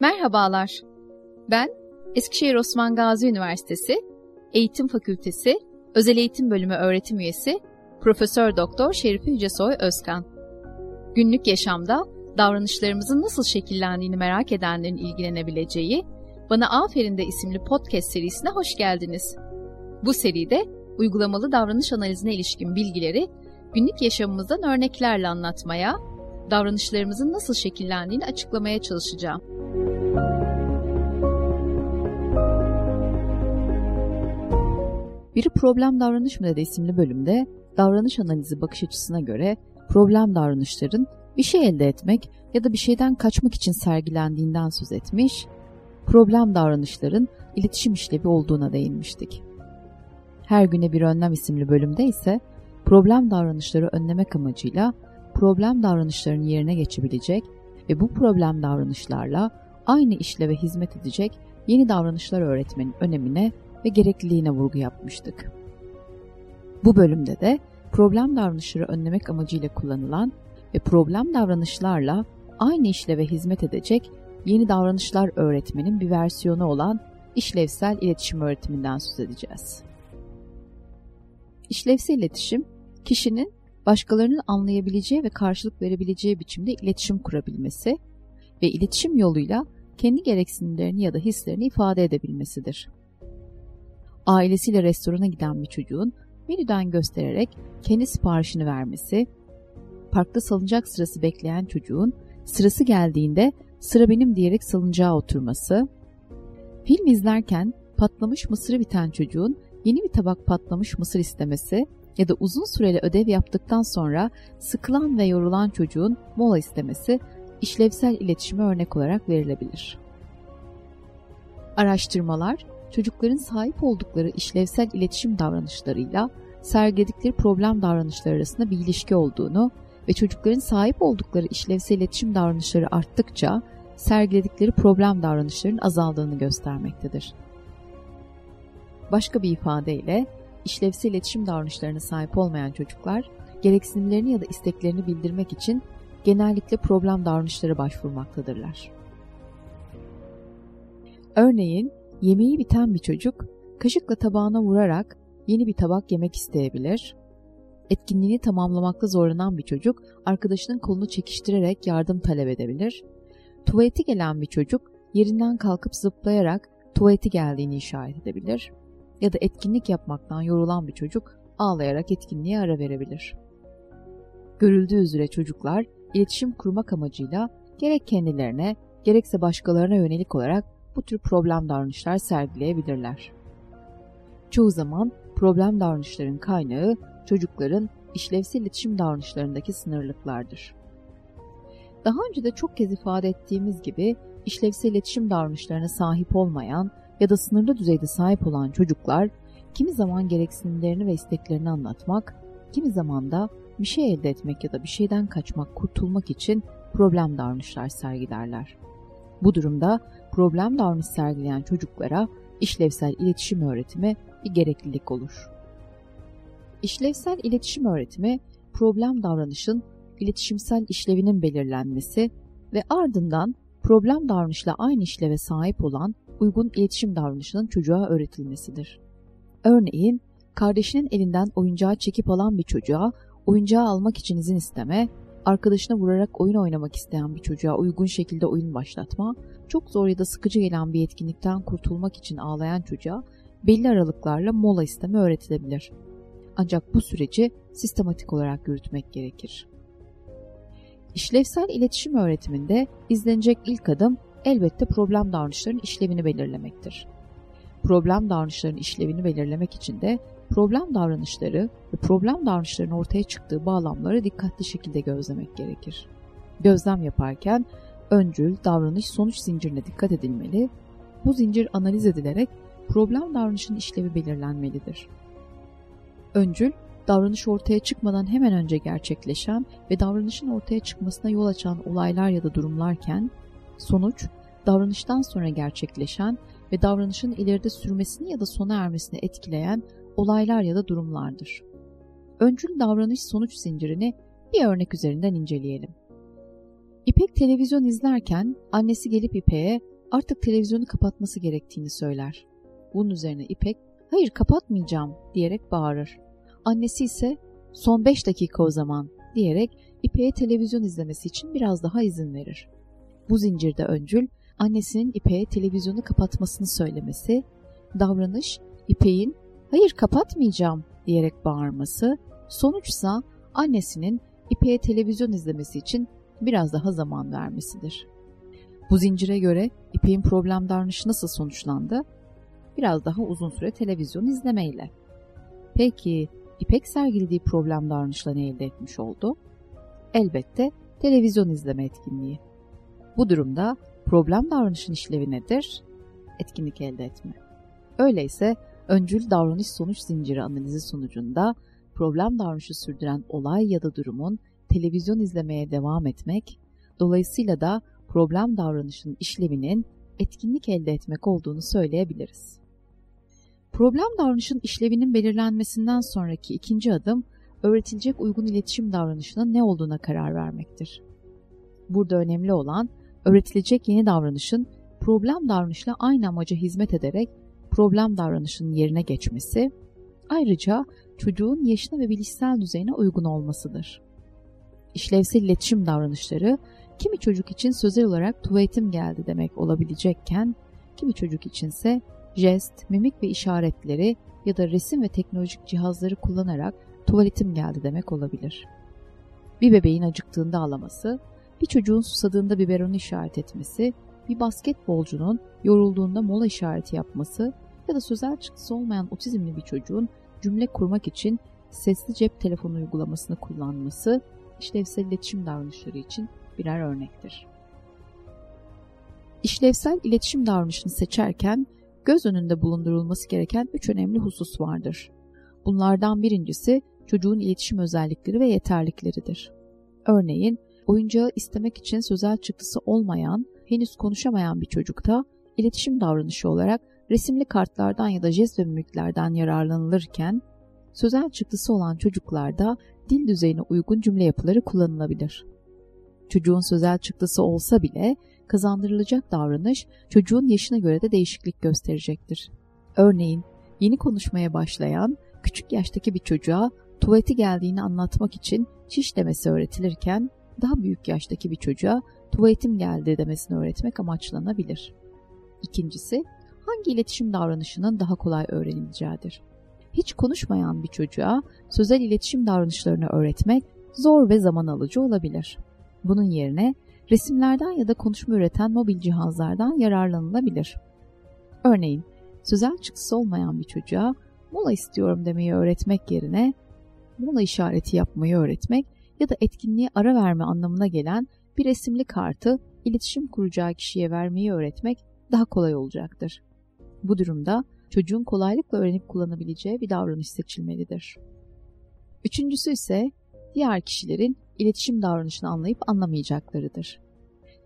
Merhabalar. Ben Eskişehir Osman Gazi Üniversitesi Eğitim Fakültesi Özel Eğitim Bölümü öğretim üyesi Profesör Doktor Şerife Yücesoy Özkan. Günlük yaşamda davranışlarımızın nasıl şekillendiğini merak edenlerin ilgilenebileceği Bana Aferin de isimli podcast serisine hoş geldiniz. Bu seride uygulamalı davranış analizine ilişkin bilgileri günlük yaşamımızdan örneklerle anlatmaya, davranışlarımızın nasıl şekillendiğini açıklamaya çalışacağım. Biri Problem Davranış mı dedi isimli bölümde davranış analizi bakış açısına göre problem davranışların bir şey elde etmek ya da bir şeyden kaçmak için sergilendiğinden söz etmiş, problem davranışların iletişim işlevi olduğuna değinmiştik. Her güne bir önlem isimli bölümde ise problem davranışları önlemek amacıyla problem davranışlarının yerine geçebilecek ve bu problem davranışlarla aynı işleve hizmet edecek yeni davranışlar öğretmenin önemine ve gerekliliğine vurgu yapmıştık. Bu bölümde de problem davranışları önlemek amacıyla kullanılan ve problem davranışlarla aynı işleve hizmet edecek yeni davranışlar öğretmenin bir versiyonu olan işlevsel iletişim öğretiminden söz edeceğiz. İşlevsel iletişim, kişinin başkalarının anlayabileceği ve karşılık verebileceği biçimde iletişim kurabilmesi ve iletişim yoluyla kendi gereksinimlerini ya da hislerini ifade edebilmesidir. Ailesiyle restorana giden bir çocuğun menüden göstererek kendi siparişini vermesi, parkta salıncak sırası bekleyen çocuğun sırası geldiğinde sıra benim diyerek salıncağa oturması, film izlerken patlamış mısırı biten çocuğun yeni bir tabak patlamış mısır istemesi ya da uzun süreli ödev yaptıktan sonra sıkılan ve yorulan çocuğun mola istemesi işlevsel iletişime örnek olarak verilebilir. Araştırmalar, çocukların sahip oldukları işlevsel iletişim davranışlarıyla sergiledikleri problem davranışları arasında bir ilişki olduğunu ve çocukların sahip oldukları işlevsel iletişim davranışları arttıkça sergiledikleri problem davranışlarının azaldığını göstermektedir. Başka bir ifadeyle işlevsel iletişim davranışlarına sahip olmayan çocuklar gereksinimlerini ya da isteklerini bildirmek için genellikle problem davranışlara başvurmaktadırlar. Örneğin yemeği biten bir çocuk kaşıkla tabağına vurarak yeni bir tabak yemek isteyebilir. Etkinliğini tamamlamakta zorlanan bir çocuk arkadaşının kolunu çekiştirerek yardım talep edebilir. Tuvaleti gelen bir çocuk yerinden kalkıp zıplayarak tuvaleti geldiğini işaret edebilir. Ya da etkinlik yapmaktan yorulan bir çocuk ağlayarak etkinliğe ara verebilir. Görüldüğü üzere çocuklar iletişim kurmak amacıyla gerek kendilerine gerekse başkalarına yönelik olarak bu tür problem davranışlar sergileyebilirler. Çoğu zaman problem davranışların kaynağı çocukların işlevsel iletişim davranışlarındaki sınırlıklardır. Daha önce de çok kez ifade ettiğimiz gibi işlevsel iletişim davranışlarına sahip olmayan ya da sınırlı düzeyde sahip olan çocuklar kimi zaman gereksinimlerini ve isteklerini anlatmak, kimi zaman da bir şey elde etmek ya da bir şeyden kaçmak, kurtulmak için problem davranışlar sergilerler. Bu durumda problem davranış sergileyen çocuklara işlevsel iletişim öğretimi bir gereklilik olur. İşlevsel iletişim öğretimi, problem davranışın iletişimsel işlevinin belirlenmesi ve ardından problem davranışla aynı işleve sahip olan uygun iletişim davranışının çocuğa öğretilmesidir. Örneğin, kardeşinin elinden oyuncağı çekip alan bir çocuğa oyuncağı almak için izin isteme, arkadaşına vurarak oyun oynamak isteyen bir çocuğa uygun şekilde oyun başlatma, çok zor ya da sıkıcı gelen bir etkinlikten kurtulmak için ağlayan çocuğa belli aralıklarla mola isteme öğretilebilir. Ancak bu süreci sistematik olarak yürütmek gerekir. İşlevsel iletişim öğretiminde izlenecek ilk adım elbette problem davranışlarının işlevini belirlemektir. Problem davranışlarının işlevini belirlemek için de problem davranışları ve problem davranışlarının ortaya çıktığı bağlamları dikkatli şekilde gözlemek gerekir. Gözlem yaparken öncül, davranış, sonuç zincirine dikkat edilmeli, bu zincir analiz edilerek problem davranışının işlevi belirlenmelidir. Öncül, davranış ortaya çıkmadan hemen önce gerçekleşen ve davranışın ortaya çıkmasına yol açan olaylar ya da durumlarken, sonuç, davranıştan sonra gerçekleşen ve davranışın ileride sürmesini ya da sona ermesini etkileyen olaylar ya da durumlardır. öncül davranış sonuç zincirini bir örnek üzerinden inceleyelim. İpek televizyon izlerken annesi gelip İpek'e artık televizyonu kapatması gerektiğini söyler. Bunun üzerine İpek, hayır kapatmayacağım diyerek bağırır. Annesi ise son 5 dakika o zaman diyerek İpek'e televizyon izlemesi için biraz daha izin verir. Bu zincirde öncül annesinin İpek'e televizyonu kapatmasını söylemesi, davranış İpek'in hayır kapatmayacağım diyerek bağırması, sonuçsa annesinin İpek'e televizyon izlemesi için biraz daha zaman vermesidir. Bu zincire göre İpek'in problem davranışı nasıl sonuçlandı? Biraz daha uzun süre televizyon izlemeyle. Peki İpek sergilediği problem davranışla ne elde etmiş oldu? Elbette televizyon izleme etkinliği. Bu durumda problem davranışın işlevi nedir? Etkinlik elde etme. Öyleyse öncül davranış sonuç zinciri analizi sonucunda problem davranışı sürdüren olay ya da durumun televizyon izlemeye devam etmek, dolayısıyla da problem davranışının işlevinin etkinlik elde etmek olduğunu söyleyebiliriz. Problem davranışın işlevinin belirlenmesinden sonraki ikinci adım, öğretilecek uygun iletişim davranışının ne olduğuna karar vermektir. Burada önemli olan, öğretilecek yeni davranışın problem davranışla aynı amaca hizmet ederek problem davranışının yerine geçmesi, ayrıca çocuğun yaşına ve bilişsel düzeyine uygun olmasıdır. İşlevsel iletişim davranışları kimi çocuk için sözel olarak tuvaletim geldi demek olabilecekken, kimi çocuk içinse jest, mimik ve işaretleri ya da resim ve teknolojik cihazları kullanarak tuvaletim geldi demek olabilir. Bir bebeğin acıktığında ağlaması, bir çocuğun susadığında biberonu işaret etmesi, bir basketbolcunun yorulduğunda mola işareti yapması ya da sözel çıktısı olmayan otizmli bir çocuğun cümle kurmak için sesli cep telefonu uygulamasını kullanması işlevsel iletişim davranışları için birer örnektir. İşlevsel iletişim davranışını seçerken göz önünde bulundurulması gereken üç önemli husus vardır. Bunlardan birincisi çocuğun iletişim özellikleri ve yeterlikleridir. Örneğin oyuncağı istemek için sözel çıktısı olmayan, henüz konuşamayan bir çocukta iletişim davranışı olarak resimli kartlardan ya da jest ve mimiklerden yararlanılırken, sözel çıktısı olan çocuklarda dil düzeyine uygun cümle yapıları kullanılabilir. Çocuğun sözel çıktısı olsa bile kazandırılacak davranış çocuğun yaşına göre de değişiklik gösterecektir. Örneğin yeni konuşmaya başlayan küçük yaştaki bir çocuğa tuvaleti geldiğini anlatmak için çiş demesi öğretilirken daha büyük yaştaki bir çocuğa tuvaletim geldi demesini öğretmek amaçlanabilir. İkincisi, hangi iletişim davranışının daha kolay öğrenileceğidir. Hiç konuşmayan bir çocuğa sözel iletişim davranışlarını öğretmek zor ve zaman alıcı olabilir. Bunun yerine resimlerden ya da konuşma üreten mobil cihazlardan yararlanılabilir. Örneğin, sözel çıktısı olmayan bir çocuğa mola istiyorum demeyi öğretmek yerine mola işareti yapmayı öğretmek ya da etkinliğe ara verme anlamına gelen bir resimli kartı iletişim kuracağı kişiye vermeyi öğretmek daha kolay olacaktır. Bu durumda çocuğun kolaylıkla öğrenip kullanabileceği bir davranış seçilmelidir. Üçüncüsü ise diğer kişilerin iletişim davranışını anlayıp anlamayacaklarıdır.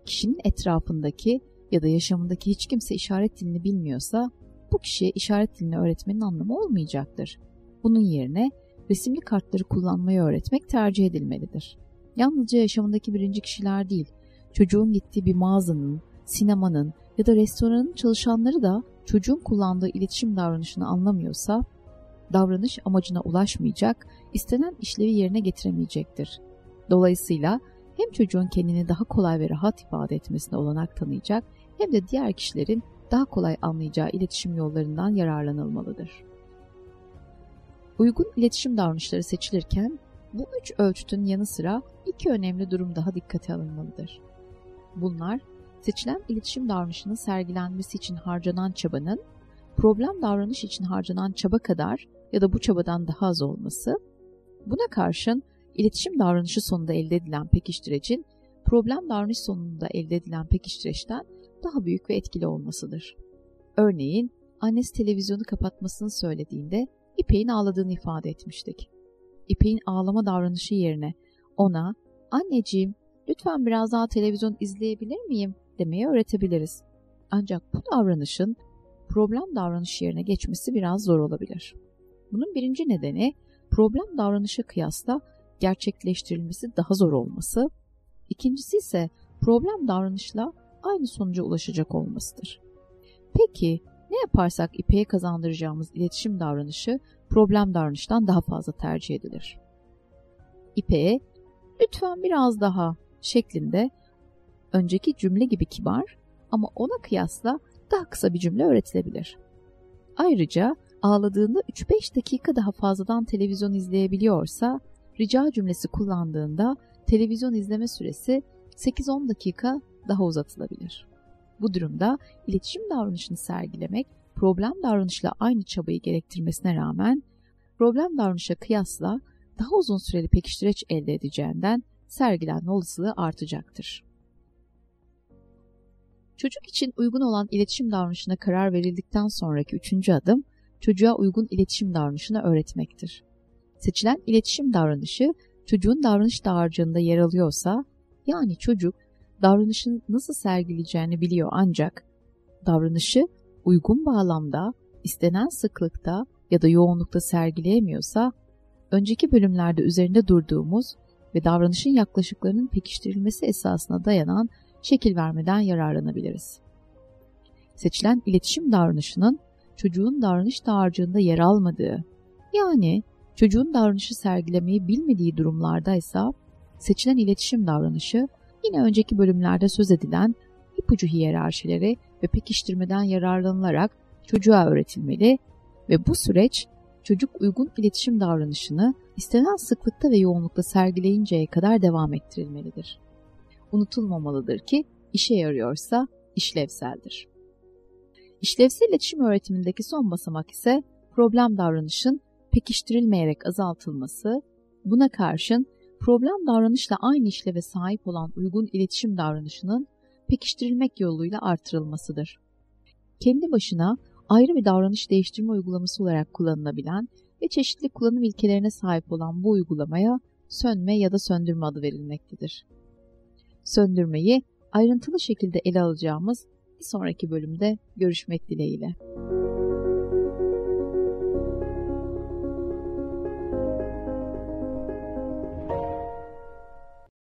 Kişinin etrafındaki ya da yaşamındaki hiç kimse işaret dilini bilmiyorsa bu kişiye işaret dilini öğretmenin anlamı olmayacaktır. Bunun yerine resimli kartları kullanmayı öğretmek tercih edilmelidir. Yalnızca yaşamındaki birinci kişiler değil, çocuğun gittiği bir mağazanın, sinemanın ya da restoranın çalışanları da çocuğun kullandığı iletişim davranışını anlamıyorsa, davranış amacına ulaşmayacak, istenen işlevi yerine getiremeyecektir. Dolayısıyla hem çocuğun kendini daha kolay ve rahat ifade etmesine olanak tanıyacak hem de diğer kişilerin daha kolay anlayacağı iletişim yollarından yararlanılmalıdır. Uygun iletişim davranışları seçilirken bu üç ölçütün yanı sıra iki önemli durum daha dikkate alınmalıdır. Bunlar seçilen iletişim davranışının sergilenmesi için harcanan çabanın problem davranış için harcanan çaba kadar ya da bu çabadan daha az olması, buna karşın iletişim davranışı sonunda elde edilen pekiştirecin problem davranış sonunda elde edilen pekiştireçten daha büyük ve etkili olmasıdır. Örneğin annesi televizyonu kapatmasını söylediğinde İpek'in ağladığını ifade etmiştik. İpek'in ağlama davranışı yerine ona anneciğim lütfen biraz daha televizyon izleyebilir miyim demeyi öğretebiliriz. Ancak bu davranışın problem davranış yerine geçmesi biraz zor olabilir. Bunun birinci nedeni problem davranışa kıyasla gerçekleştirilmesi daha zor olması, ikincisi ise problem davranışla aynı sonuca ulaşacak olmasıdır. Peki yaparsak İpek'e kazandıracağımız iletişim davranışı problem davranıştan daha fazla tercih edilir? İpek'e lütfen biraz daha şeklinde önceki cümle gibi kibar ama ona kıyasla daha kısa bir cümle öğretilebilir. Ayrıca ağladığında 3-5 dakika daha fazladan televizyon izleyebiliyorsa rica cümlesi kullandığında televizyon izleme süresi 8-10 dakika daha uzatılabilir. Bu durumda iletişim davranışını sergilemek problem davranışla aynı çabayı gerektirmesine rağmen problem davranışa kıyasla daha uzun süreli pekiştireç elde edeceğinden sergilenme olasılığı artacaktır. Çocuk için uygun olan iletişim davranışına karar verildikten sonraki üçüncü adım, çocuğa uygun iletişim davranışını öğretmektir. Seçilen iletişim davranışı çocuğun davranış dağarcığında yer alıyorsa, yani çocuk davranışın nasıl sergileyeceğini biliyor ancak davranışı uygun bağlamda, istenen sıklıkta ya da yoğunlukta sergileyemiyorsa, önceki bölümlerde üzerinde durduğumuz ve davranışın yaklaşıklarının pekiştirilmesi esasına dayanan şekil vermeden yararlanabiliriz. Seçilen iletişim davranışının çocuğun davranış dağarcığında yer almadığı, yani çocuğun davranışı sergilemeyi bilmediği durumlardaysa seçilen iletişim davranışı yine önceki bölümlerde söz edilen ipucu hiyerarşileri ve pekiştirmeden yararlanılarak çocuğa öğretilmeli ve bu süreç çocuk uygun iletişim davranışını istenen sıklıkta ve yoğunlukta sergileyinceye kadar devam ettirilmelidir. Unutulmamalıdır ki işe yarıyorsa işlevseldir. İşlevsel iletişim öğretimindeki son basamak ise problem davranışın pekiştirilmeyerek azaltılması, buna karşın problem davranışla aynı işleve sahip olan uygun iletişim davranışının pekiştirilmek yoluyla artırılmasıdır. Kendi başına ayrı bir davranış değiştirme uygulaması olarak kullanılabilen ve çeşitli kullanım ilkelerine sahip olan bu uygulamaya sönme ya da söndürme adı verilmektedir. Söndürmeyi ayrıntılı şekilde ele alacağımız bir sonraki bölümde görüşmek dileğiyle.